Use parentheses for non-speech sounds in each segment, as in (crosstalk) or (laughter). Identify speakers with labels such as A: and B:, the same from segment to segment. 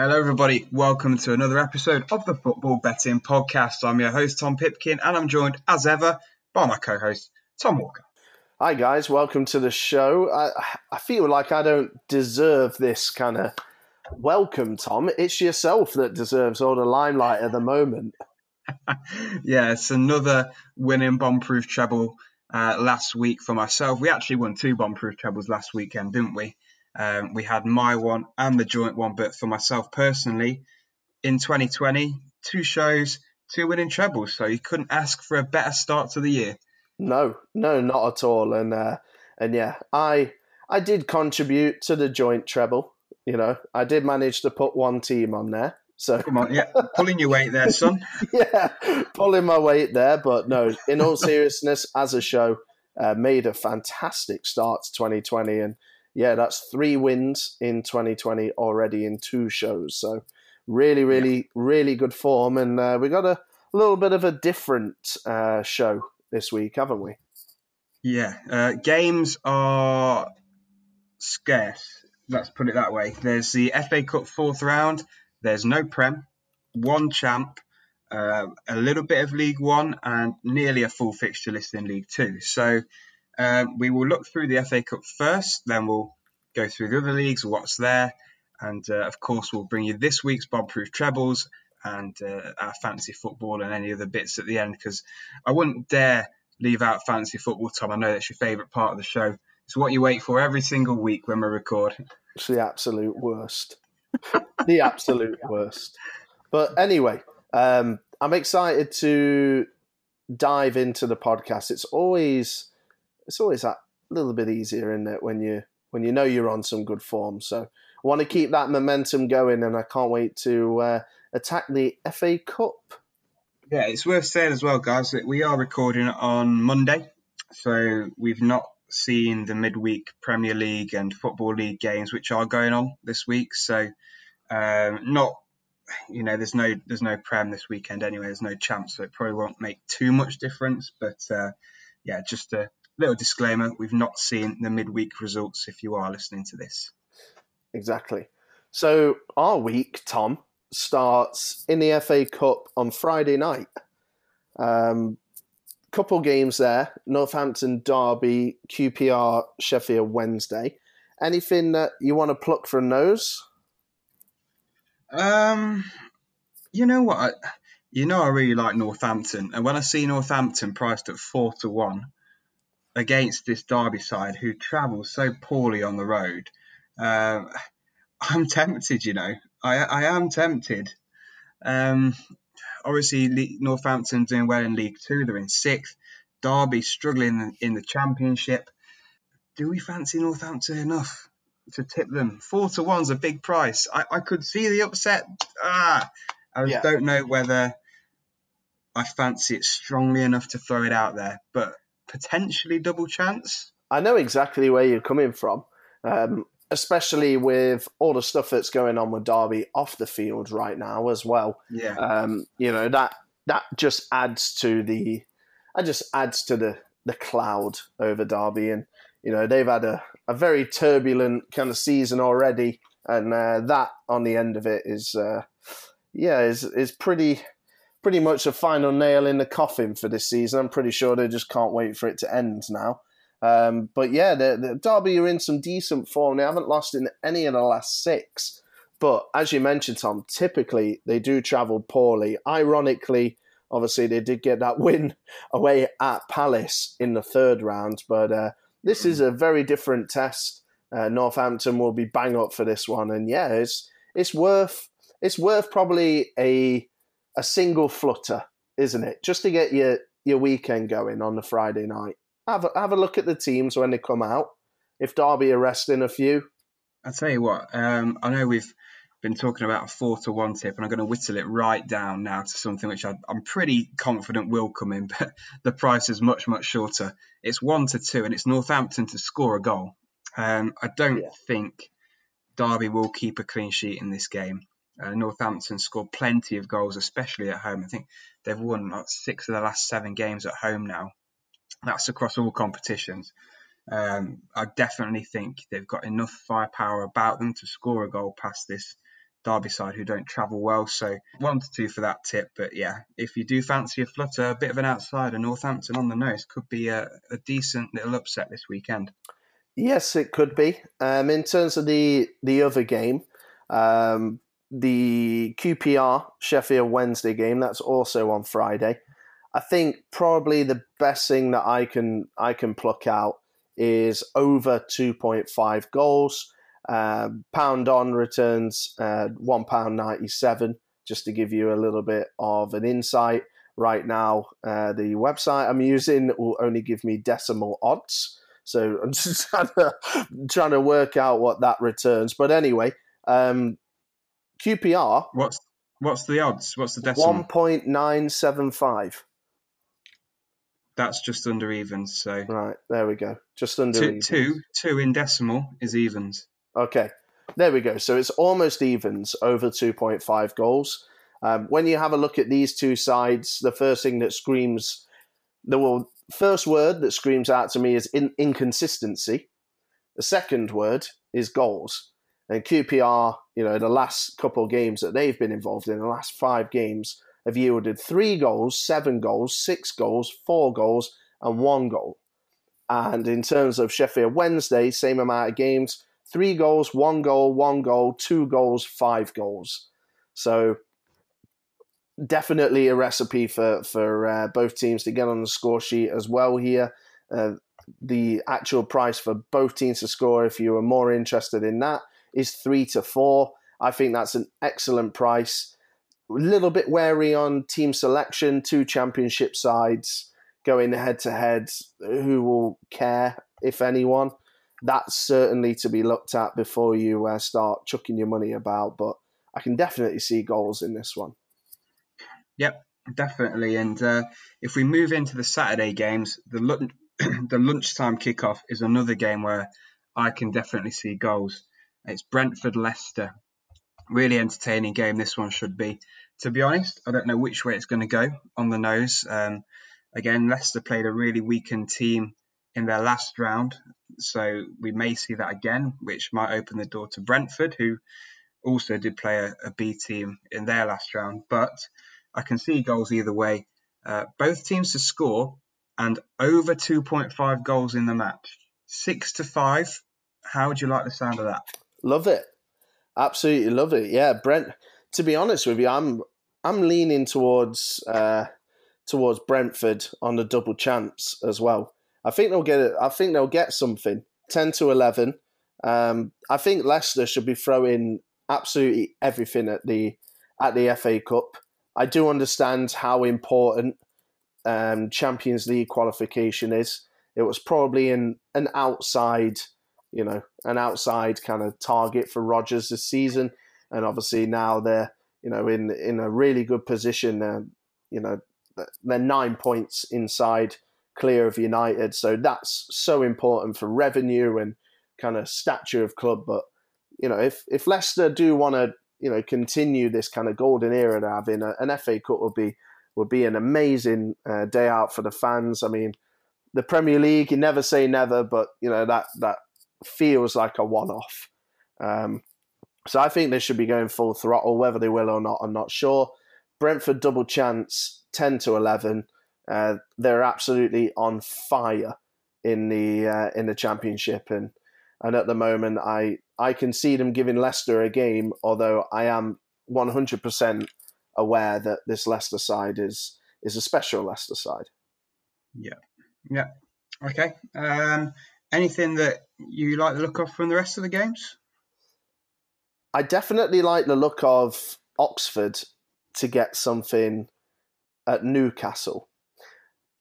A: Hello, everybody. Welcome to another episode of the Football Betting Podcast. I'm your host, Tom Pipkin, and I'm joined, as ever, by my co host, Tom Walker.
B: Hi, guys. Welcome to the show. I, I feel like I don't deserve this kind of welcome, Tom. It's yourself that deserves all the limelight at the moment. (laughs)
A: yeah, it's another winning bomb-proof treble uh, last week for myself. We actually won two bomb-proof trebles last weekend, didn't we? Um, we had my one and the joint one, but for myself personally, in 2020, two shows, two winning trebles. So you couldn't ask for a better start to the year.
B: No, no, not at all. And uh, and yeah, I I did contribute to the joint treble. You know, I did manage to put one team on there. So
A: come on, yeah, pulling your weight there, son. (laughs)
B: yeah, pulling my weight there. But no, in all seriousness, as a show, uh, made a fantastic start to 2020, and yeah, that's three wins in 2020 already in two shows. So really, really, yeah. really good form, and uh, we got a little bit of a different uh, show this week, haven't we?
A: Yeah, uh, games are scarce. Let's put it that way. There's the FA Cup fourth round there's no Prem, one champ, uh, a little bit of League One, and nearly a full fixture list in League Two. So um, we will look through the FA Cup first, then we'll go through the other leagues, what's there, and uh, of course we'll bring you this week's bomb-proof trebles and uh, our fantasy football and any other bits at the end because I wouldn't dare leave out fantasy football, Tom. I know that's your favourite part of the show. It's what you wait for every single week when we record.
B: It's the absolute worst (laughs) the absolute worst. But anyway, um, I'm excited to dive into the podcast. It's always it's always that little bit easier, isn't it, when you when you know you're on some good form. So I want to keep that momentum going, and I can't wait to uh, attack the FA Cup.
A: Yeah, it's worth saying as well, guys, that we are recording on Monday, so we've not seen the midweek Premier League and Football League games which are going on this week. So um, not you know there's no there's no Prem this weekend anyway. There's no champ, so it probably won't make too much difference. But uh, yeah, just a little disclaimer: we've not seen the midweek results. If you are listening to this,
B: exactly. So our week, Tom, starts in the FA Cup on Friday night. Um, couple games there Northampton, Derby, QPR, Sheffield Wednesday. Anything that you want to pluck from those?
A: Um, you know what? I, you know, I really like Northampton, and when I see Northampton priced at four to one against this Derby side who travel so poorly on the road, uh, (laughs) I'm tempted. You know, I I am tempted. Um, obviously Northampton doing well in League Two. They're in sixth. Derby struggling in the Championship. Do we fancy Northampton enough to tip them? Four to one's a big price. I, I could see the upset. Ah, I yeah. don't know whether I fancy it strongly enough to throw it out there, but potentially double chance.
B: I know exactly where you're coming from. Um, especially with all the stuff that's going on with Derby off the field right now as well.
A: Yeah.
B: Um, you know that that just adds to the, that just adds to the the cloud over Derby, and you know they've had a, a very turbulent kind of season already, and uh, that on the end of it is, uh, yeah, is is pretty pretty much a final nail in the coffin for this season. I'm pretty sure they just can't wait for it to end now. Um, but yeah, the, the Derby are in some decent form. They haven't lost in any of the last six. But as you mentioned, Tom, typically they do travel poorly. Ironically, obviously they did get that win (laughs) away at Palace in the third round, but uh, this is a very different test. Uh, Northampton will be bang up for this one, and yeah, it's it's worth it's worth probably a a single flutter, isn't it? Just to get your your weekend going on the Friday night have a, have a look at the teams when they come out. If Derby are resting a few,
A: I tell you what, um, I know we've been talking about a four to one tip, and I'm going to whittle it right down now to something which I, am pretty confident will come in, (laughs) but the price is much much shorter. It's one to two, and it's Northampton to score a goal. Um, I don't yeah. think Derby will keep a clean sheet in this game. Uh, Northampton scored plenty of goals, especially at home. I think they've won like six of the last seven games at home now. That's across all competitions. Um, I definitely think they've got enough firepower about them to score a goal past this Derby side who don't travel well. So one to two for that tip. But yeah, if you do fancy a flutter, a bit of an outsider, Northampton on the nose could be a, a decent little upset this weekend.
B: Yes, it could be. Um, in terms of the the other game, um, the QPR Sheffield Wednesday game, that's also on Friday. I think probably the best thing that I can I can pluck out is over two point five goals. Uh, pound on returns uh, one pound ninety seven. Just to give you a little bit of an insight, right now uh, the website I'm using will only give me decimal odds. So (laughs) I'm just trying to, trying to work out what that returns. But anyway, um, QPR.
A: What's what's the odds? What's the decimal?
B: One point nine seven five.
A: That's just under evens. So
B: right there we go. Just under
A: two,
B: evens.
A: two two in decimal is evens.
B: Okay, there we go. So it's almost evens over two point five goals. Um, when you have a look at these two sides, the first thing that screams the well, first word that screams out to me is in, inconsistency. The second word is goals. And QPR, you know, the last couple of games that they've been involved in, the last five games, have yielded three goals, seven goals, six goals, four goals, and one goal. And in terms of Sheffield Wednesday, same amount of games, three goals, one goal, one goal, two goals, five goals. So definitely a recipe for for uh, both teams to get on the score sheet as well here. Uh, the actual price for both teams to score, if you are more interested in that, is three to four. I think that's an excellent price. A little bit wary on team selection, two championship sides going head to head. Who will care, if anyone? That's certainly to be looked at before you uh, start chucking your money about. But I can definitely see goals in this one.
A: Yep, definitely. And uh, if we move into the Saturday games, the lunch, (clears throat) the lunchtime kickoff is another game where I can definitely see goals. It's Brentford Leicester. Really entertaining game. This one should be. To be honest, I don't know which way it's going to go on the nose. Um, again, Leicester played a really weakened team in their last round, so we may see that again, which might open the door to Brentford, who also did play a, a B team in their last round. But I can see goals either way. Uh, both teams to score and over 2.5 goals in the match. Six to five. How would you like the sound of that?
B: Love it. Absolutely love it. Yeah, Brent. To be honest with you, I'm I'm leaning towards uh, towards Brentford on the double chance as well. I think they'll get it. I think they'll get something. Ten to eleven. Um, I think Leicester should be throwing absolutely everything at the at the FA Cup. I do understand how important um, Champions League qualification is. It was probably an an outside, you know, an outside kind of target for Rodgers this season, and obviously now they're you know in in a really good position. Uh, you know, they're nine points inside clear of United, so that's so important for revenue and kind of stature of club. But you know, if if Leicester do want to you know continue this kind of golden era they're having, an FA Cup would be would be an amazing uh, day out for the fans. I mean, the Premier League, you never say never, but you know that that feels like a one-off. Um, so I think they should be going full throttle. Whether they will or not, I'm not sure. Brentford double chance, ten to eleven. Uh, they're absolutely on fire in the uh, in the championship, and and at the moment, I I can see them giving Leicester a game. Although I am 100 percent aware that this Leicester side is is a special Leicester side.
A: Yeah, yeah, okay. Um, anything that you like the look of from the rest of the games?
B: I definitely like the look of Oxford to get something at Newcastle.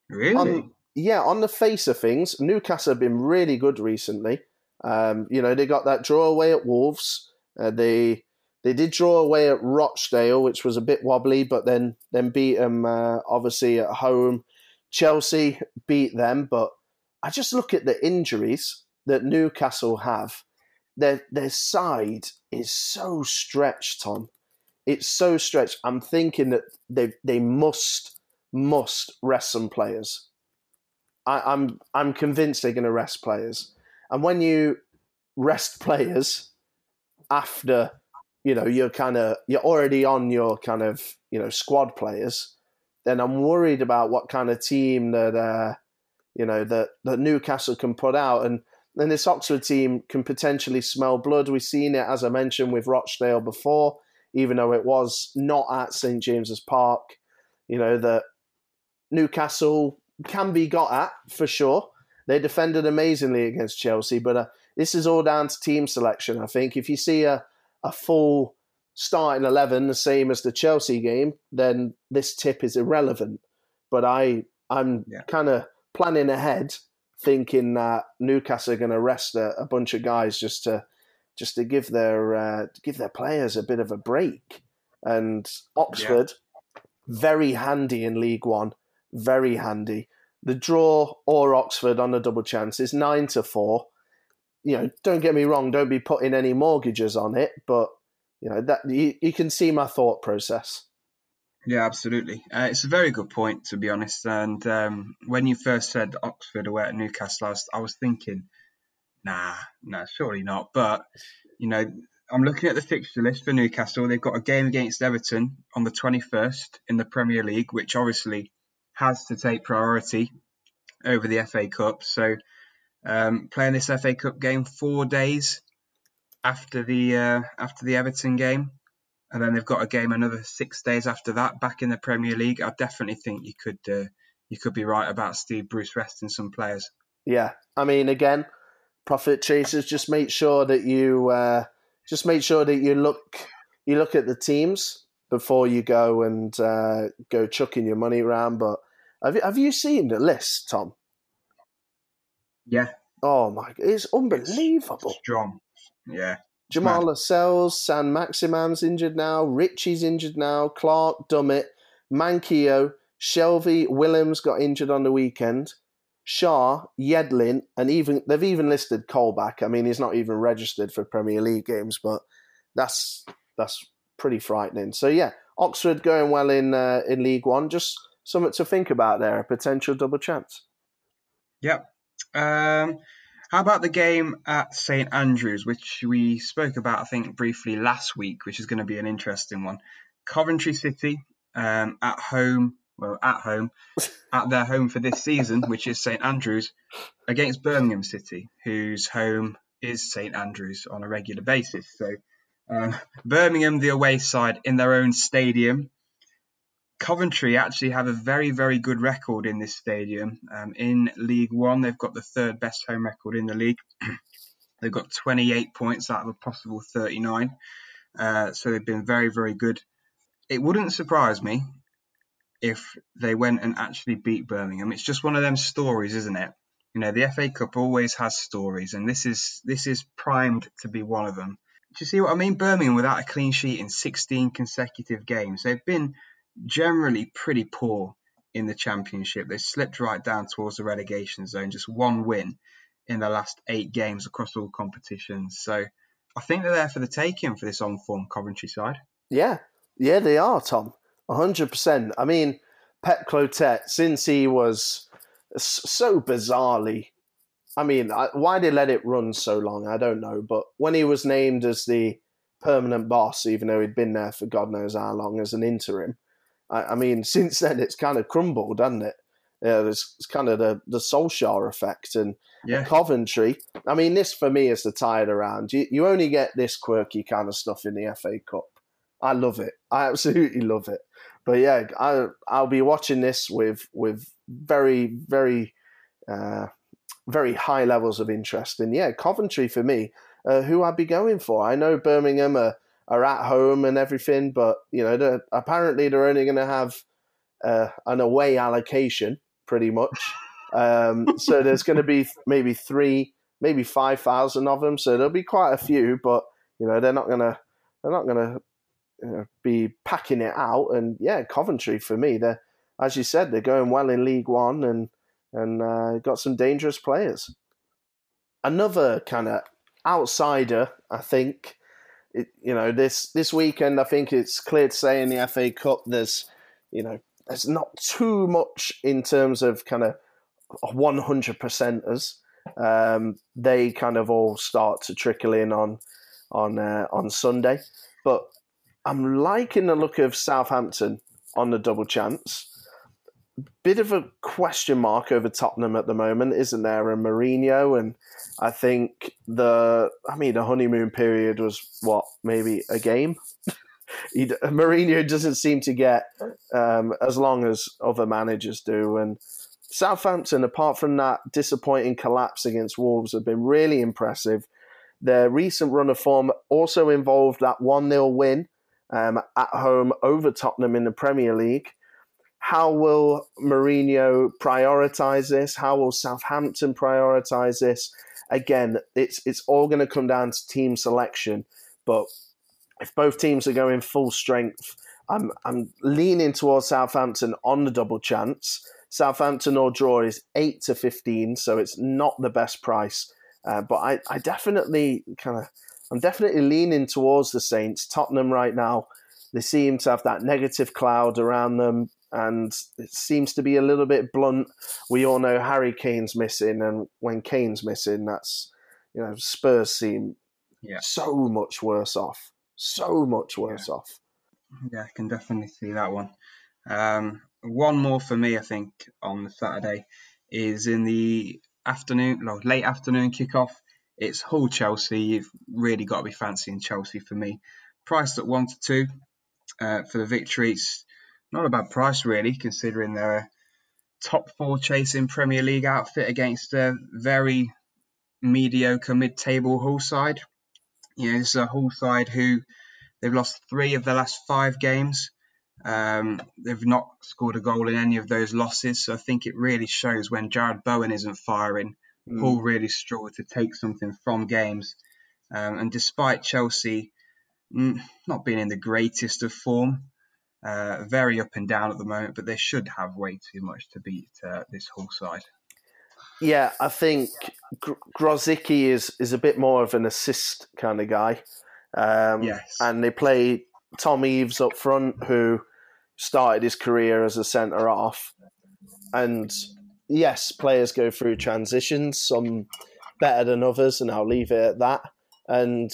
A: Really?
B: On, yeah, on the face of things, Newcastle have been really good recently. Um, you know, they got that draw away at Wolves. Uh, they they did draw away at Rochdale, which was a bit wobbly, but then then beat them uh, obviously at home. Chelsea beat them, but I just look at the injuries that Newcastle have. Their their side is so stretched, Tom. It's so stretched. I'm thinking that they they must must rest some players. I, I'm I'm convinced they're going to rest players. And when you rest (laughs) players after you know you're kind of you're already on your kind of you know squad players, then I'm worried about what kind of team that uh, you know that that Newcastle can put out, and then this Oxford team can potentially smell blood. We've seen it as I mentioned with Rochdale before, even though it was not at St James's Park. You know that Newcastle can be got at for sure. They defended amazingly against Chelsea, but uh, this is all down to team selection. I think if you see a, a full starting 11, the same as the Chelsea game, then this tip is irrelevant. But I, I'm yeah. kind of planning ahead, thinking that Newcastle are going to rest a, a, bunch of guys just to just to give their uh, give their players a bit of a break. And Oxford, yeah. very handy in League One, very handy. The draw or Oxford on a double chance is nine to four you know, don't get me wrong, don't be putting any mortgages on it, but you know that you, you can see my thought process.
A: Yeah, absolutely. Uh, it's a very good point, to be honest. And um, when you first said Oxford away at Newcastle, I was, I was thinking, nah, nah, surely not. But you know, I'm looking at the fixture list for Newcastle. They've got a game against Everton on the 21st in the Premier League, which obviously has to take priority over the FA Cup. So um, playing this FA Cup game four days after the uh, after the Everton game, and then they've got a game another six days after that back in the Premier League. I definitely think you could uh, you could be right about Steve Bruce resting some players.
B: Yeah, I mean, again, profit chasers. Just make sure that you uh, just make sure that you look you look at the teams before you go and uh, go chucking your money around. But have you, have you seen the list, Tom?
A: Yeah.
B: Oh my! It's unbelievable.
A: Strong. Yeah.
B: Jamal Lascelles, Saint-Maximin's injured now. Richie's injured now. Clark, Dummett, Manquillo, Shelvey, Willems got injured on the weekend. Schär, Yedlin, and even they've even listed Colback. I mean, he's not even registered for Premier League games, but that's that's pretty frightening. So yeah, Oxford going well in uh, in League One. Just something to think about there. A potential double chance.
A: Yep, um, how about the game at St Andrews, which we spoke about, I think, briefly last week, which is going to be an interesting one. Coventry City um, at home, well, at home, (laughs) at their home for this season, which is St Andrews, against Birmingham City, whose home is St Andrews on a regular basis. So, um, Birmingham, the away side, in their own stadium, Coventry actually have a very, very good record in this stadium. Um, in League One, they've got the third best home record in the league. (clears throat) they've got 28 points out of a possible 39. Uh, so they've been very, very good. It wouldn't surprise me if they went and actually beat Birmingham. It's just one of them stories, isn't it? You know, the FA Cup always has stories, and this is this is primed to be one of them. Do you see what I mean? Birmingham without a clean sheet in 16 consecutive games. They've been generally pretty poor in the championship. They slipped right down towards the relegation zone, just one win in the last eight games across all competitions. So I think they're there for the taking for this on form Coventry side.
B: Yeah, yeah, they are, Tom. 100%. I mean, Pep Clotet, since he was so bizarrely, I mean, why they let it run so long, I don't know. But when he was named as the permanent boss, even though he'd been there for God knows how long as an interim, I, I mean, (laughs) since then it's kind of crumbled, hasn't it? Yeah, it's, it's kind of the the Solskjaer effect and yeah. Coventry. I mean, this for me is the tide around. You you only get this quirky kind of stuff in the FA Cup. I love it. I absolutely love it. But yeah, I I'll be watching this with with very very uh, very high levels of interest. And yeah, Coventry for me, uh, who I'd be going for. I know Birmingham are are at home and everything, but you know, they're, apparently they're only going to have uh, an away allocation, pretty much. (laughs) Um, so there's going to be maybe three, maybe five thousand of them. So there'll be quite a few, but you know, they're not going to they're not going to you know, be packing it out. And yeah, Coventry for me, they're as you said, they're going well in League One and and uh, got some dangerous players. Another kind of outsider, I think, it, you know, this this weekend, I think it's clear to say in the FA Cup, there's, you know, there's not too much in terms of kind of 100 percenters. Um, they kind of all start to trickle in on on uh, on Sunday. but I'm liking the look of Southampton on the double chance. Bit of a question mark over Tottenham at the moment, isn't there? And Mourinho, and I think the, I mean, the honeymoon period was what, maybe a game? (laughs) Mourinho doesn't seem to get um, as long as other managers do. And Southampton, apart from that disappointing collapse against Wolves, have been really impressive. Their recent run of form also involved that 1 0 win um, at home over Tottenham in the Premier League. How will Mourinho prioritize this? How will Southampton prioritize this? Again, it's it's all going to come down to team selection. But if both teams are going full strength, I'm I'm leaning towards Southampton on the double chance. Southampton or draw is eight to fifteen, so it's not the best price. Uh, but I, I definitely kind of I'm definitely leaning towards the Saints. Tottenham right now, they seem to have that negative cloud around them, and it seems to be a little bit blunt. We all know Harry Kane's missing, and when Kane's missing, that's you know Spurs seem yeah. so much worse off, so much worse
A: yeah.
B: off.
A: Yeah, I can definitely see that one. Um, one more for me, I think, on the Saturday is in the afternoon, no, late afternoon kickoff. It's Hull Chelsea. You've really got to be fancying Chelsea for me. Priced at one to two uh, for the victory. It's not a bad price really, considering they're a top four chasing Premier League outfit against a very mediocre mid-table Hull side. You know, it's a Hull side who they've lost three of the last five games. Um, they've not scored a goal in any of those losses, so I think it really shows when Jarrod Bowen isn't firing mm. Hull really struggle to take something from games. Um, and despite Chelsea mm, not being in the greatest of form, uh, very up and down at the moment, but they should have way too much to beat uh, this Hull side.
B: Yeah, I think Gr- Grosicki is is a bit more of an assist kind of guy. Um,
A: yes.
B: And they play Tom Eaves up front, who started his career as a centre off, and yes, players go through transitions, some better than others, and I'll leave it at that. And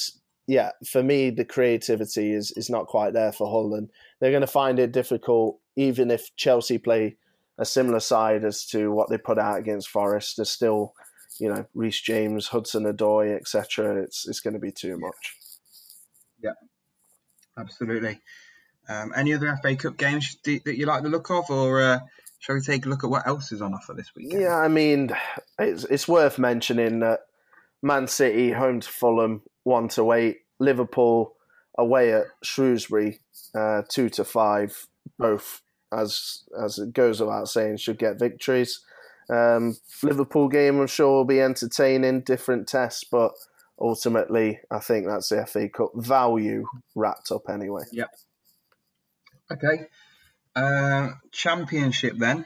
B: yeah, for me, the creativity is is not quite there for Hull, and they're going to find it difficult, even if Chelsea play a similar side as to what they put out against Forest. There's still, you know, Reece James, Hudson-Odoi, etc. It's it's going to be too much.
A: Yeah, absolutely. Um, any other FA Cup games that you like the look of, or uh, Shall we take a look at what else is on offer this week?
B: Yeah, I mean, it's it's worth mentioning that Man City home to Fulham one to eight, Liverpool away at Shrewsbury uh, two to five. Both, as as it goes without saying, should get victories. Um, Liverpool game, I'm sure, will be entertaining, different tests, but ultimately, I think that's the FA Cup value wrapped up anyway.
A: Yep. Okay. Uh, championship then.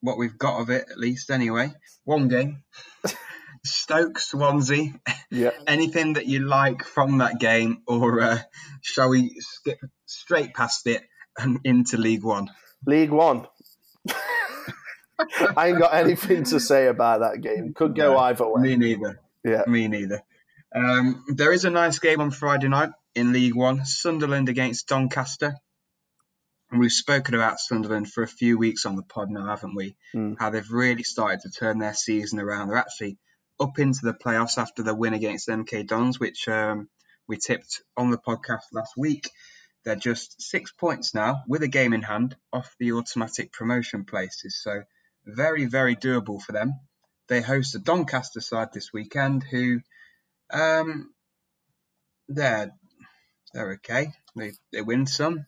A: What we've got of it, at least anyway. One game. (laughs) Stoke Swansea.
B: Yeah. (laughs)
A: Anything that you like from that game, or uh, shall we skip straight past it and into League One?
B: League One. (laughs) I ain't got anything to say about that game. Could go no, either way.
A: Me neither.
B: Yeah.
A: Me neither. Um, there is a nice game on Friday night in League One. Sunderland against Doncaster. And we've spoken about Sunderland for a few weeks on the pod now, haven't we?
B: Mm.
A: How they've really started to turn their season around. They're actually up into the playoffs after the win against MK Dons, which um, we tipped on the podcast last week. They're just six points now with a game in hand off the automatic promotion places. So very, very doable for them. They host the Doncaster side this weekend who um, they're they're okay. They they win some.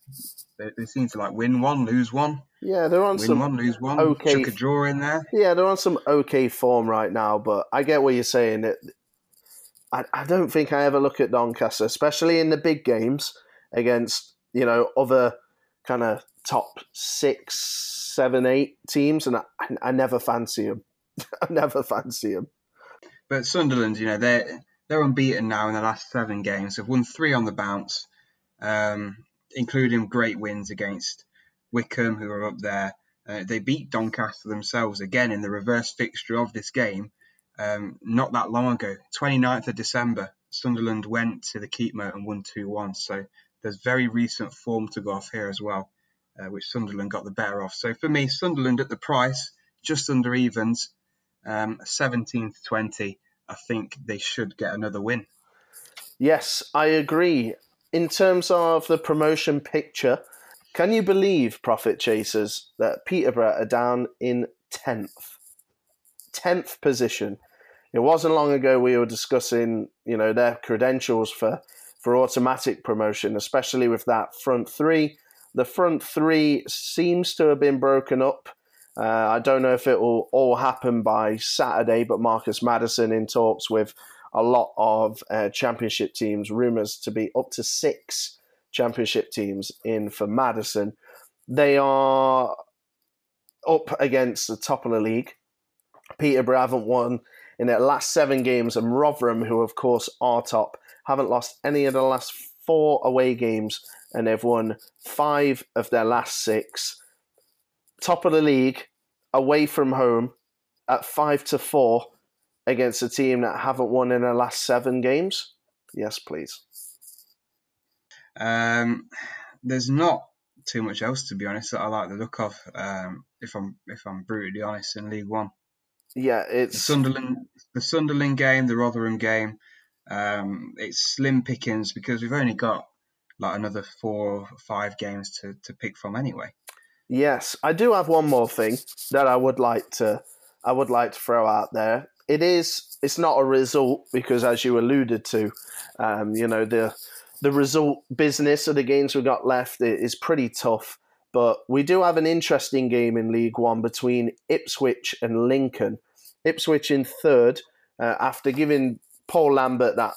A: They, they seem to like win one, lose one.
B: Yeah, they're on
A: win
B: some
A: one, lose one.
B: okay.
A: Chuck a draw in there.
B: Yeah, they're on some okay form right now, but I get what you're saying. It, I, I don't think I ever look at Doncaster, especially in the big games against you know other kind of top six, seven, eight teams, and I, I never fancy them. I never fancy them. (laughs)
A: But Sunderland, you know, they're they're unbeaten now in the last seven games. They've won three on the bounce, um, including great wins against Wycombe, who are up there. Uh, they beat Doncaster themselves again in the reverse fixture of this game um, not that long ago. 29th of December, Sunderland went to the Keepmoat and won 2 1. So there's very recent form to go off here as well, uh, which Sunderland got the better of. So for me, Sunderland at the price, just under evens, um, 17 to 20. I think they should get another win.
B: Yes, I agree. In terms of the promotion picture, can you believe, Profit Chasers, that Peterborough are down in 10th? 10th position. It wasn't long ago we were discussing, you know, their credentials for, for automatic promotion, especially with that front three. The front three seems to have been broken up. Uh, I don't know if it will all happen by Saturday, but Marcus Maddison in talks with a lot of uh, championship teams, rumours to be up to six championship teams in for Maddison. They are up against the top of the league. Peterborough haven't won in their last seven games, and Rotherham, who of course are top, haven't lost any of the last four away games, and they've won five of their last six. Top of the league, away from home, at five to four against a team that haven't won in their last seven games. Yes, please.
A: Um, there's not too much else to be honest that I like the look of. Um, if I'm if I'm brutally honest, in League One.
B: Yeah, it's
A: the Sunderland, the Sunderland game, the Rotherham game. Um, it's slim pickings because we've only got like another four or five games to, to pick from anyway.
B: Yes, I do have one more thing that I would like to I would like to throw out there. It is it's not a result because as you alluded to, um, you know the the result business of the games we got left is pretty tough. But we do have an interesting game in League One between Ipswich and Lincoln. Ipswich in third uh, after giving Paul Lambert that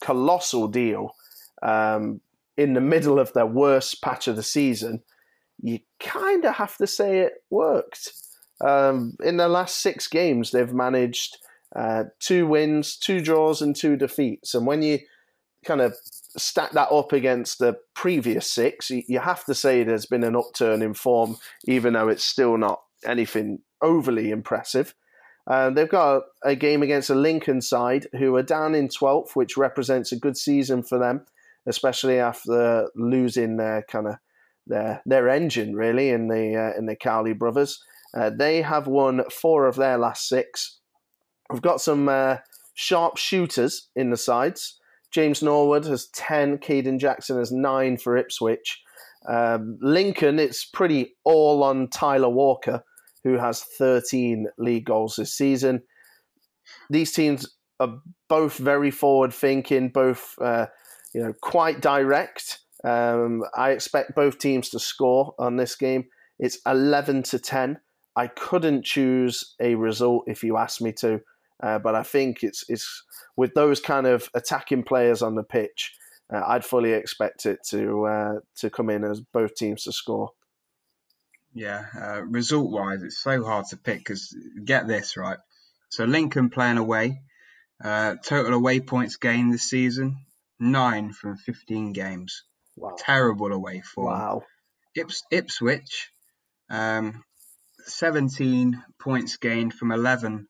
B: colossal deal um, in the middle of their worst patch of the season. You kind of have to say it worked. Um, in the last six games, they've managed uh, two wins, two draws, and two defeats. And when you kind of stack that up against the previous six, you have to say there's been an upturn in form, even though it's still not anything overly impressive. Uh, they've got a, a, game against a Lincoln side who are down in 12th, which represents a good season for them, especially after losing their kind of their their engine really in the uh, in the Cowley brothers. Uh, they have won four of their last six. We've got some uh, sharp shooters in the sides. James Norwood has 10, Kayden Jackson has 9 for Ipswich. Um, Lincoln, it's pretty all on Tyler Walker, who has 13 league goals this season. These teams are both very forward thinking, both uh, you know quite direct. Um, I expect both teams to score on this game. It's 11 to 10. I couldn't choose a result if you asked me to. Uh, but I think it's it's with those kind of attacking players on the pitch, uh, I'd fully expect it to uh, to come in as both teams to score.
A: Yeah, uh, result wise, it's so hard to pick because get this right. So Lincoln playing away, uh, total away points gained this season nine from fifteen games. Wow. Terrible away form.
B: Wow.
A: Ips- Ipswich, um, 17 points gained from 11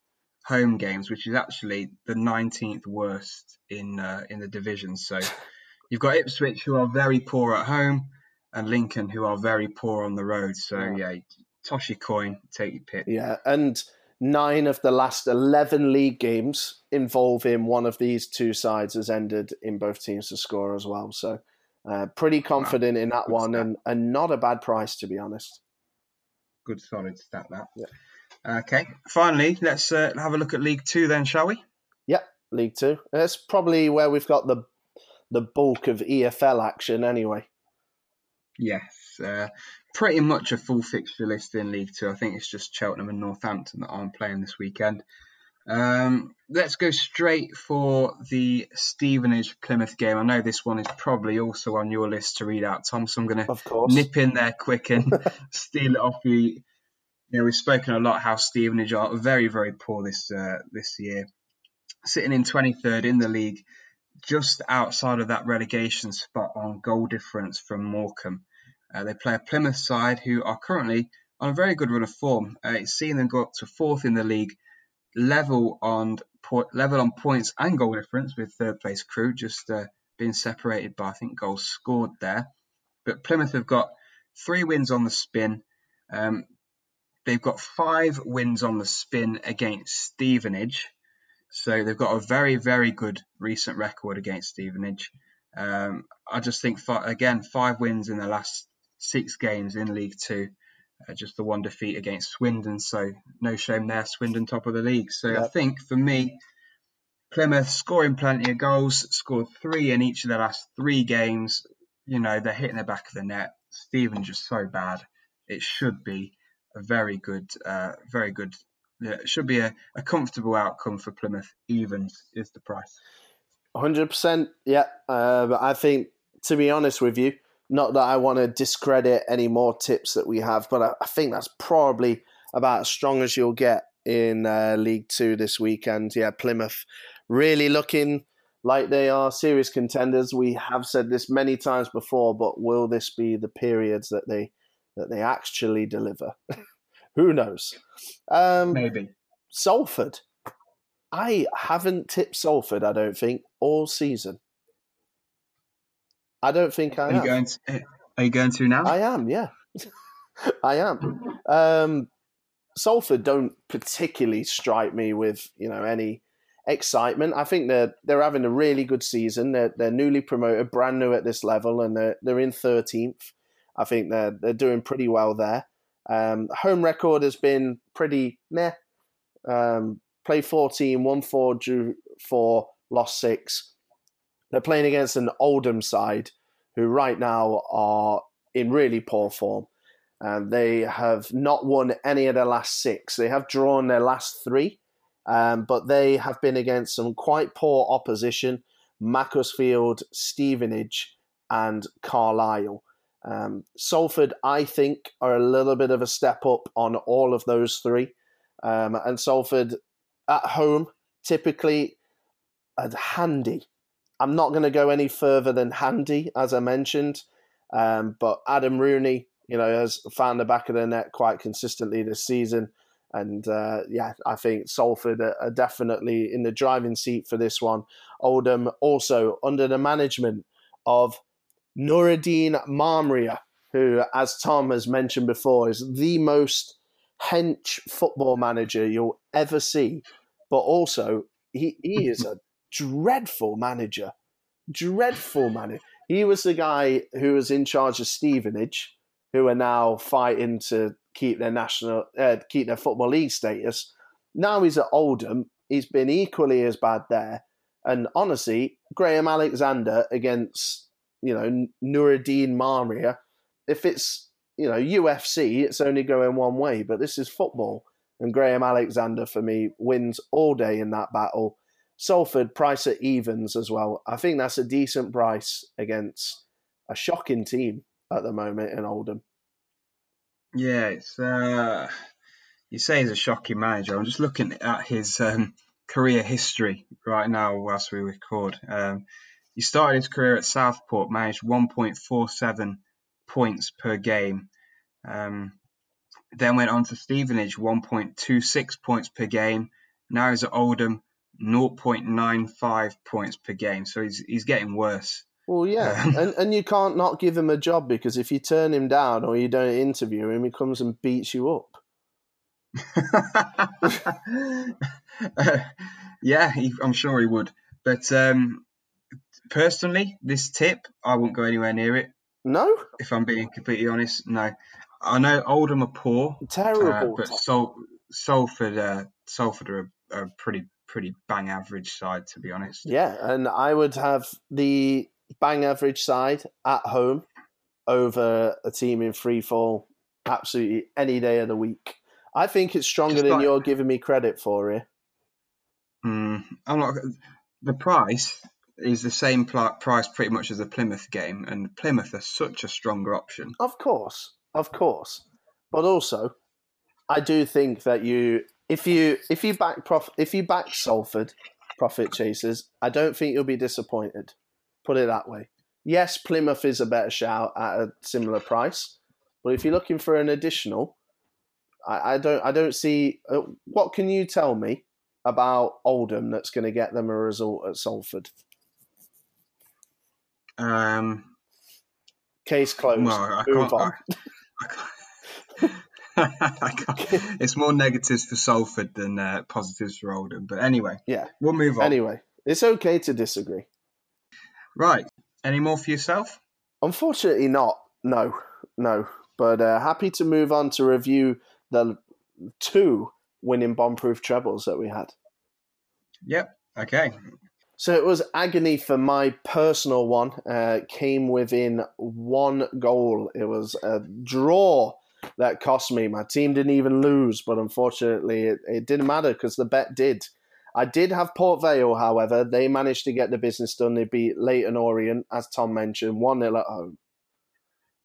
A: home games, which is actually the 19th worst in uh, in the division. So (laughs) you've got Ipswich who are very poor at home, and Lincoln who are very poor on the road. So yeah, yeah toss your coin, take your pick.
B: Yeah, and nine of the last 11 league games involving one of these two sides has ended in both teams to score as well. So uh, pretty confident wow. in that Good one, and, and not a bad price to be honest.
A: Good solid stat that. Yeah. Okay, finally, let's uh, have a look at League Two then, shall we?
B: Yep, League Two. That's probably where we've got the the bulk of EFL action, anyway.
A: Yes, uh, pretty much a full fixture list in League Two. I think it's just Cheltenham and Northampton that aren't playing this weekend. Um, let's go straight for the Stevenage Plymouth game. I know this one is probably also on your list to read out, Tom. So I'm going to nip in there quick and (laughs) steal it off you you know, we've spoken a lot how Stevenage are very, very poor this uh, this year, sitting in 23rd in the league, just outside of that relegation spot on goal difference from Morecambe. Uh, they play a Plymouth side who are currently on a very good run of form. Uh, it's seen them go up to fourth in the league, level on po- level on points and goal difference with third place Crewe, just uh, been separated by I think goals scored there. But Plymouth have got three wins on the spin. Um, they've got five wins on the spin against Stevenage. So they've got a very, very good recent record against Stevenage. Um, I just think, again, five wins in the last six games in League Two. Uh, just the one defeat against Swindon, so no shame there. Swindon top of the league. So yep. I think for me, Plymouth scoring plenty of goals, scored three in each of the last three games. You know they're hitting the back of the net. Stephen just so bad. It should be a very good, uh, very good. It should be a, a comfortable outcome for Plymouth. Evens is the price.
B: Hundred percent. Yeah, uh, but I think to be honest with you, not that I want to discredit any more tips that we have, but I, I think that's probably about as strong as you'll get in uh, League Two this weekend. Yeah, Plymouth really looking like they are serious contenders. We have said this many times before, but will this be the periods that they that they actually deliver? (laughs) Who knows?
A: Um, Maybe
B: Salford. I haven't tipped Salford. I don't think all season. I don't think I
A: are
B: am.
A: You going to, are you going to now?
B: I am, yeah. (laughs) I am. Um, Salford don't particularly strike me with you know any excitement. I think they're they're having a really good season. They're they're newly promoted, brand new at this level, and they're they're in thirteenth. I think they're they're doing pretty well there. Um, home record has been pretty meh. Um, play 14, won 4, drew 4, lost 6. They're playing against an Oldham side who right now are in really poor form. They have not won any of their last six. They have drawn their last three, um, but they have been against some quite poor opposition Macclesfield, Stevenage, and Carlisle. Um, Salford, I think, are a little bit of a step up on all of those three. Um, and Salford at home, typically, are handy I'm not going to go any further than handy, as I mentioned. Um, but Adam Rooney, you know, has found the back of the net quite consistently this season. And uh, yeah, I think Salford are, definitely in the driving seat for this one. Oldham also under the management of Noureddine Maamria, who, as Tom has mentioned before, is the most hench football manager you'll ever see. But also, he, he is a (laughs) dreadful manager. Dreadful manager. He was the guy who was in charge of Stevenage, who are now fighting to keep their national, uh, keep their football league status. Now he's at Oldham. He's been equally as bad there. And honestly, Graham Alexander against you know Noureddine Maamria, if it's you know UFC, it's only going one way. But this is football, and Graham Alexander for me wins all day in that battle. Salford price at evens as well. I think that's a decent price against a shocking team at the moment in Oldham.
A: Yeah, it's uh, you say he's a shocking manager. I'm just looking at his um, career history right now whilst we record. Um, he started his career at Southport, managed 1.47 points per game. Um, then went on to Stevenage, 1.26 points per game. Now he's at Oldham, 0.95 points per game. So he's he's getting worse.
B: Well, yeah, um, and and you can't not give him a job because if you turn him down or you don't interview him, he comes and beats you up. (laughs)
A: uh, yeah, he, I'm sure he would. But um, personally, this tip, I wouldn't go anywhere near it.
B: No.
A: If I'm being completely honest, no. I know Oldham are poor,
B: terrible,
A: uh, but Sol- Salford, uh, Salford are, are pretty pretty bang average side, to be honest.
B: Yeah, and I would have the bang average side at home over a team in free fall absolutely any day of the week. I think it's stronger Just than like, you're giving me credit for
A: it. Mm, I'm not. The price is the same pl- price pretty much as the Plymouth game, and Plymouth are such a stronger option.
B: Of course, of course, but also, I do think that you if you if you back prof, if you back Salford profit chasers, I don't think you'll be disappointed. Put it that way. Yes, Plymouth is a better shout at a similar price, but if you're looking for an additional, I, I don't I don't see uh, what can you tell me about Oldham that's going to get them a result at Salford.
A: Um,
B: Case closed.
A: well, I
B: Move on.
A: I, I can't. (laughs) (laughs) It's more negatives for Salford than uh, positives for Oldham. But anyway,
B: Yeah.
A: we'll move on.
B: Anyway, it's okay to disagree.
A: Right. Any more for yourself?
B: Unfortunately, not. No, no. But uh, happy to move on to review the two winning bomb-proof trebles that we had.
A: Yep. Okay.
B: So it was agony for my personal one. Uh, came within one goal. It was a draw that cost me. My team didn't even lose, but unfortunately, it, it didn't matter because the bet did. I did have Port Vale, however. They managed to get the business done. They beat Leyton Orient, as Tom mentioned, 1 0 at home.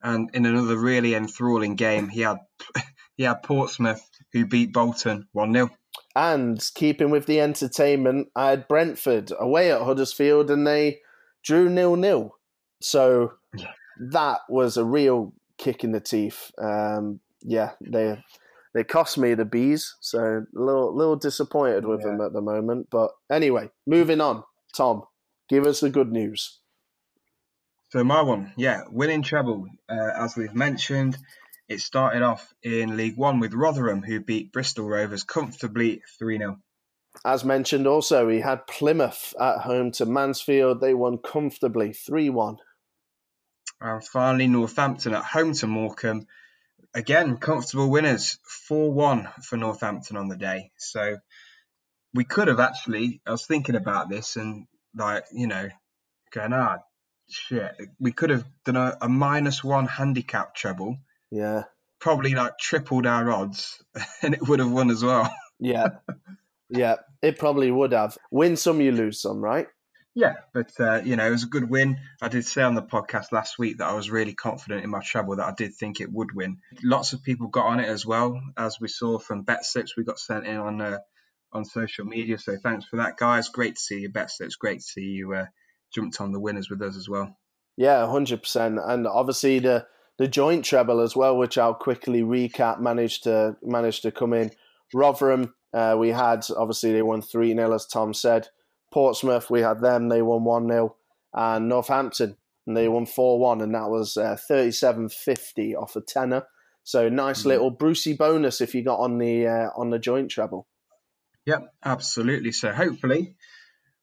A: And in another really enthralling game, he had (laughs) he had Portsmouth who beat Bolton one 0
B: And keeping with the entertainment, I had Brentford away at Huddersfield and they drew nil nil. So
A: Yeah.
B: that was a real kick in the teeth. Um, yeah, they they cost me the bees, so a little little disappointed with them at the moment. But anyway, moving on. Tom, give us the good news.
A: So my one, yeah, winning treble. Uh, as we've mentioned, it started off in League One with Rotherham, who beat Bristol Rovers comfortably three 0
B: As mentioned, also he had Plymouth at home to Mansfield. They won comfortably three one.
A: And finally, Northampton at home to Morecambe. Again, comfortable winners, 4 1 for Northampton on the day. So we could have actually, I was thinking about this and, like, you know, going, ah, shit, we could have done a, a minus one handicap treble,
B: Yeah,
A: probably like tripled our odds, (laughs) and it would have won as well. (laughs)
B: yeah, yeah. It probably would have. Win some, you lose some, right?
A: Yeah, but uh, you know, it was a good win. I did say on the podcast last week that I was really confident in my treble that I did think it would win. Lots of people got on it as well, as we saw from bet slips we got sent in on uh, on social media. So thanks for that, guys. Great to see you, bet slips. Great to see you uh, jumped on the winners with us as well.
B: Yeah, hundred percent. And obviously the the joint treble as well, which I'll quickly recap, managed to managed to come in. Rotherham, uh, we had obviously they won three 0 as Tom said. Portsmouth, we had them, they won one 0 and Northampton, and they won four one, and that was uh, thirty seven fifty off a tenner. So nice
A: Mhm.
B: little Brucey bonus if you got on the uh, on the joint treble.
A: Yep, absolutely. So hopefully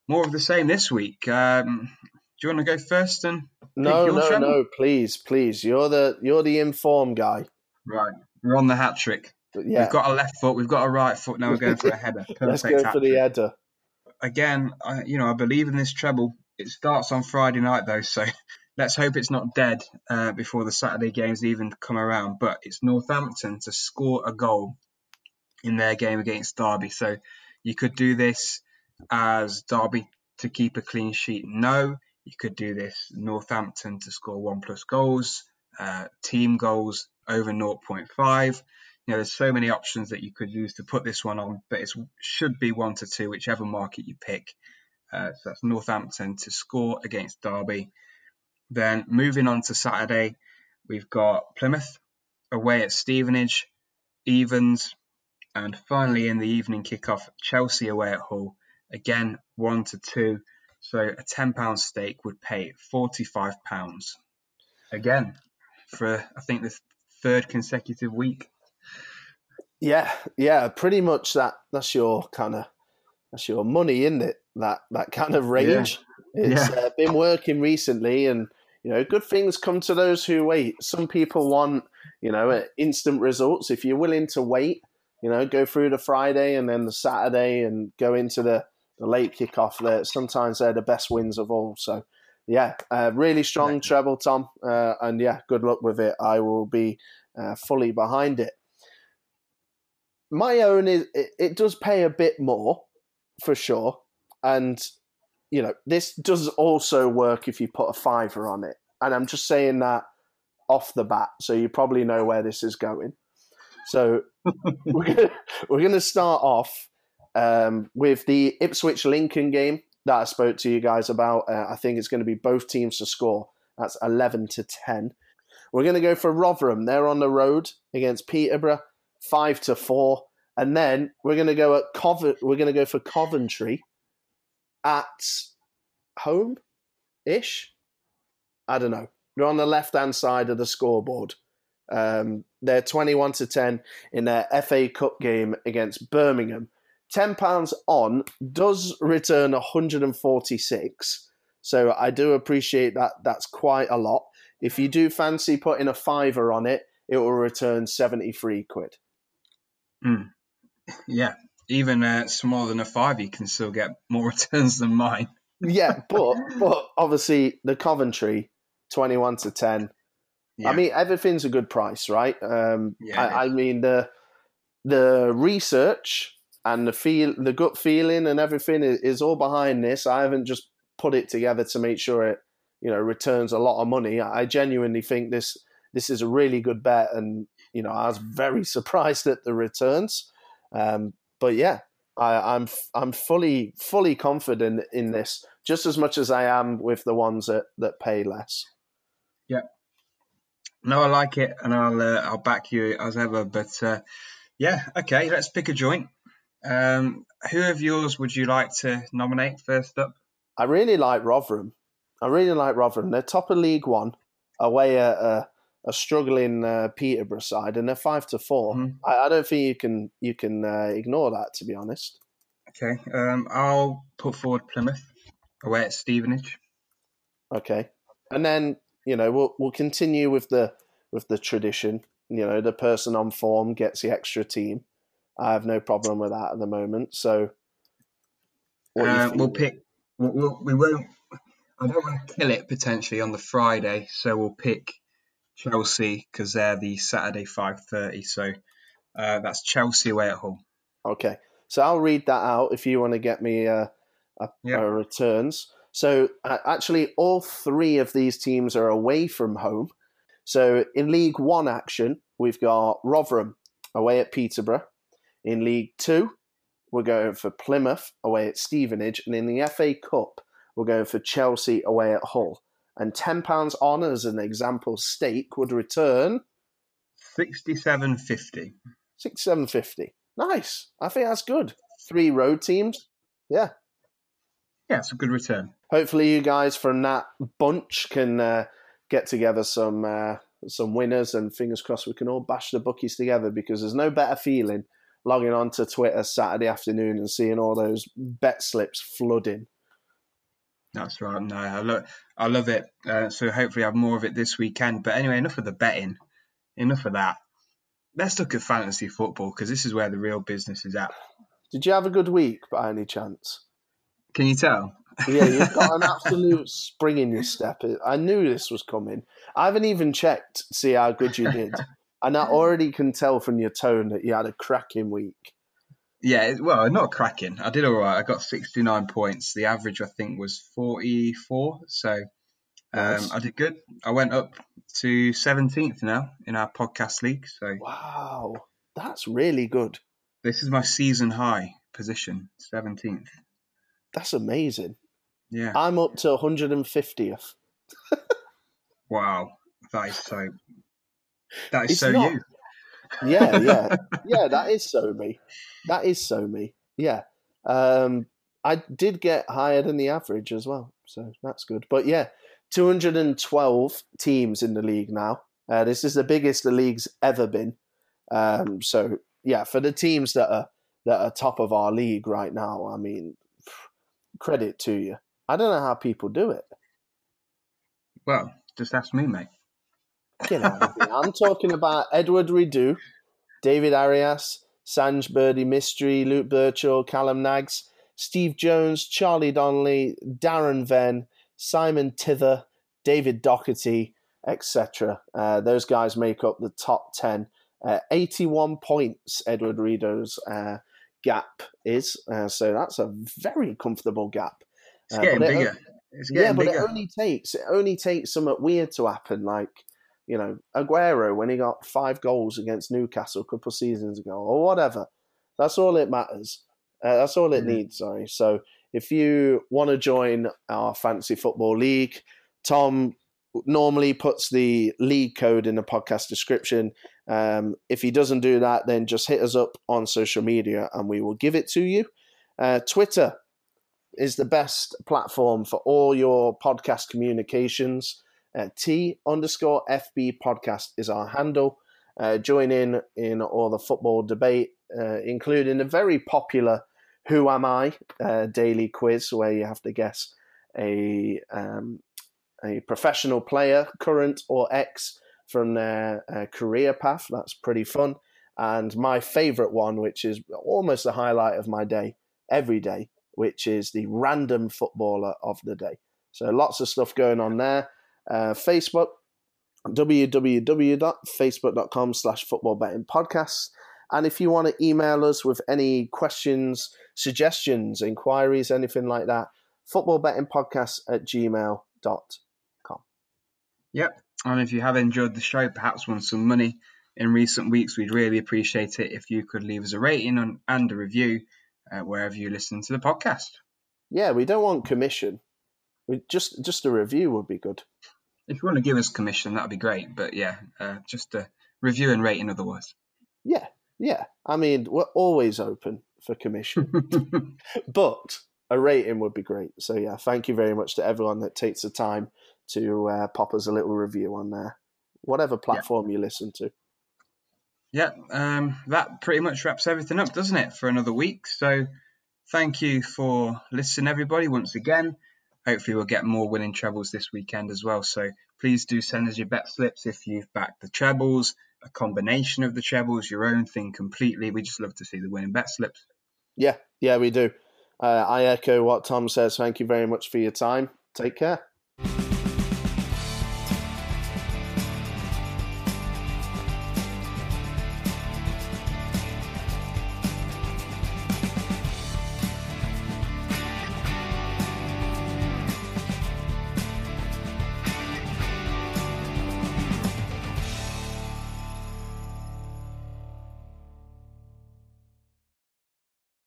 A: more of the same this week. Um, do you want to go first and
B: No, no, no, please, please. You're the you're the informed guy.
A: right? We're on the hat trick.
B: Yeah,
A: We've got a left foot. We've got a right foot. Now we're going for a (laughs) header. Perfect
B: let's go for the header.
A: again, I, you know, I believe in this treble. It starts on Friday night though, so (laughs) let's hope it's not dead uh, before the Saturday games even come around. But it's Northampton to score a goal in their game against Derby. So you could do this as Derby to keep a clean sheet. No, you could do this Northampton to score one plus goals, uh, team goals over 0.5 you know, there's so many options that you could use to put this one on, but it should be one to two, whichever market you pick. Uh, so that's Northampton to score against Derby. Then moving on to Saturday, we've got Plymouth away at Stevenage, Evans, and finally in the evening kickoff, Chelsea away at Hull. Again, one to two. So a £10 stake would pay £45. Again, for I think the third consecutive week.
B: Yeah, yeah, pretty much that. That's your kind of that's your money, isn't it? That that kind of range. It's
A: Yeah.
B: uh, been working recently, and you know, good things come to those who wait. Some people want you know instant results. If you're willing to wait, you know, go through the Friday and then the Saturday and go into the the late kickoff. There, sometimes they're the best wins of all. So. Yeah, uh, really strong
A: Yeah.
B: treble, Tom, uh, and yeah, good luck with it. I will be uh, fully behind it my own is it, it does pay a bit more for sure and you know this does also work if you put a fiver on it and i'm just saying that off the bat so you probably know where this is going so (laughs) we're gonna, we're gonna start off um, with the ipswich lincoln game that i spoke to you guys about uh, i think it's going to be both teams to score that's 11 to 10 we're going to go for rotherham they're on the road against peterborough five to four, and then we're going to go at Covent. We're going to go for Coventry at home, ish. I don't know. They're on the left hand side of the scoreboard. Um, they're 21 to 10 in their FA Cup game against Birmingham. £10 on does return 146. So I do appreciate that. That's quite a lot. If you do fancy putting a fiver on it, it will return 73 quid.
A: Mm. Yeah, even uh, smaller than a five, you can still get more (laughs) returns than mine.
B: yeah, (laughs) but but obviously the Coventry, twenty-one to ten. Yeah. I mean, everything's a good price, right? Um, yeah, I, I, mean the the research and the feel, the gut feeling, and everything is, is all behind this. I haven't just put it together to make sure it, you know, returns a lot of money. I genuinely think this this is a really good bet, and you know, I was very (laughs) surprised at the returns. Um, but yeah, I, am I'm, I'm fully fully confident in this, just as much as I am with the ones that, that pay less.
A: Yeah. No, I like it, and I'll uh, I'll back you as ever. But uh, yeah, okay, let's pick a joint. Um, who of yours would you like to nominate first up?
B: I really like Rotherham. I really like Rotherham. They're top of League One, away at uh, a struggling uh, Peterborough side, and they're five to 4 mm-hmm. I, I, don't think you can you can uh, ignore that, to be honest.
A: Okay, um, I'll put forward Plymouth away at Stevenage.
B: Okay, and then you know we'll we'll continue with the with the tradition. You know, the person on form gets the extra team. I have no problem with that at the moment. So,
A: uh, we'll pick. We'll, we'll, we won't. I don't want to kill it potentially on the Friday, so we'll pick Chelsea because they're the Saturday five thirty. So uh, that's Chelsea away at home.
B: Okay, so I'll read that out if you want to get me uh, a, yep. a returns. So uh, actually, all three of these teams are away from home. So in League One action, we've got Rotherham away at Peterborough. In League Two, we're going for Plymouth away at Stevenage, and in the FA Cup, we're going for Chelsea away at Hull and £10 on as an example stake would return
A: 67.50.
B: 67.50. Nice. I think that's good. Three road teams. Yeah.
A: Yeah, it's a good return.
B: Hopefully, you guys from that bunch can uh, get together some uh, some winners, and fingers crossed we can all bash the bookies together because there's no better feeling logging on to Twitter Saturday afternoon and seeing all those bet slips flooding.
A: That's right. No, I love, I love it. Uh, so hopefully, I have more of it this weekend. But anyway, enough of the betting. Enough of that. Let's look at fantasy football because this is where the real business is at.
B: Did you have a good week by any chance?
A: Can you tell?
B: yeah, you've got an (laughs) absolute spring in your step. I knew this was coming. I haven't even checked to see how good you did, and I already can tell from your tone that you had a cracking week.
A: Yeah, well, not cracking. I did all right. I got 69 points. The average, I think, was 44. So um, nice. I did good. I went up to 17th now in our podcast league. So
B: wow, that's really good.
A: This is my season high position, 17th.
B: That's amazing.
A: Yeah,
B: I'm up to 150th. (laughs)
A: wow, that is so. That is it's so not, you
B: yeah, (laughs) yeah, yeah. That is so me. That is so me. Yeah. Um, I did get higher than the average as well, so that's good. But yeah, 212 teams in the league now. Uh, this is the biggest the league's ever been. Um, so yeah, for the teams that are that are top of our league right now, I mean, credit to you. I don't know how people do it.
A: Well, just ask me, mate.
B: Get out. I'm talking about Edward Rideau, David Arias, Sanj Birdie Mystery, Luke Birchall, Callum Nags, Steve Jones, Charlie Donnelly, Darren Venn, Simon Tither, David Doherty, etc. Uh, those guys make up the top 10. Uh, 81 points, Edward Rideau's uh, gap is. Uh, so that's a very comfortable gap.
A: It's uh, getting bigger. It,
B: yeah, but bigger. it only takes it only takes something weird to happen, like you know, Aguero when he got five goals against Newcastle a couple of seasons ago or whatever. That's all it matters. Uh, that's all it mm-hmm. needs. Sorry. So if you want to join our fantasy football league, Tom normally puts the league code in the podcast description. Um, if he doesn't do that, then just hit us up on social media and we will give it to you. Uh, Twitter is the best platform for all your podcast communications. Uh, T underscore FB podcast is our handle. Uh, join in in all the football debate, uh, including a very popular "Who Am I" uh, daily quiz, where you have to guess a um, a professional player, current or ex, from their uh, career path. That's pretty fun. And my favourite one, which is almost the highlight of my day every day, which is the random footballer of the day. So lots of stuff going on there. Uh, Facebook, www.facebook.com slash football betting podcasts. And if you want to email us with any questions, suggestions, inquiries, anything like that, footballbettingpodcasts at gmail.com.
A: Yep. And if you have enjoyed the show, perhaps won some money in recent weeks, we'd really appreciate it if you could leave us a rating and, and a review uh, wherever you listen to the podcast.
B: Yeah, we don't want commission. We just just a review would be good.
A: If you want to give us commission, that'd be great. But yeah, uh, just a review and rating otherwise.
B: Yeah, yeah. I mean, we're always open for commission, (laughs) (laughs) but a rating would be great. So yeah, thank you very much to everyone that takes the time to uh, pop us a little review on there, whatever platform yeah. you listen to.
A: Yeah, um, that pretty much wraps everything up, doesn't it, for another week? So thank you for listening, everybody, once again. Hopefully, we'll get more winning trebles this weekend as well. So please do send us your bet slips if you've backed the trebles, a combination of the trebles, your own thing completely. We just love to see the winning bet slips.
B: Yeah, yeah, we do. Uh, I echo what Tom says. Thank you very much for your time. Take care.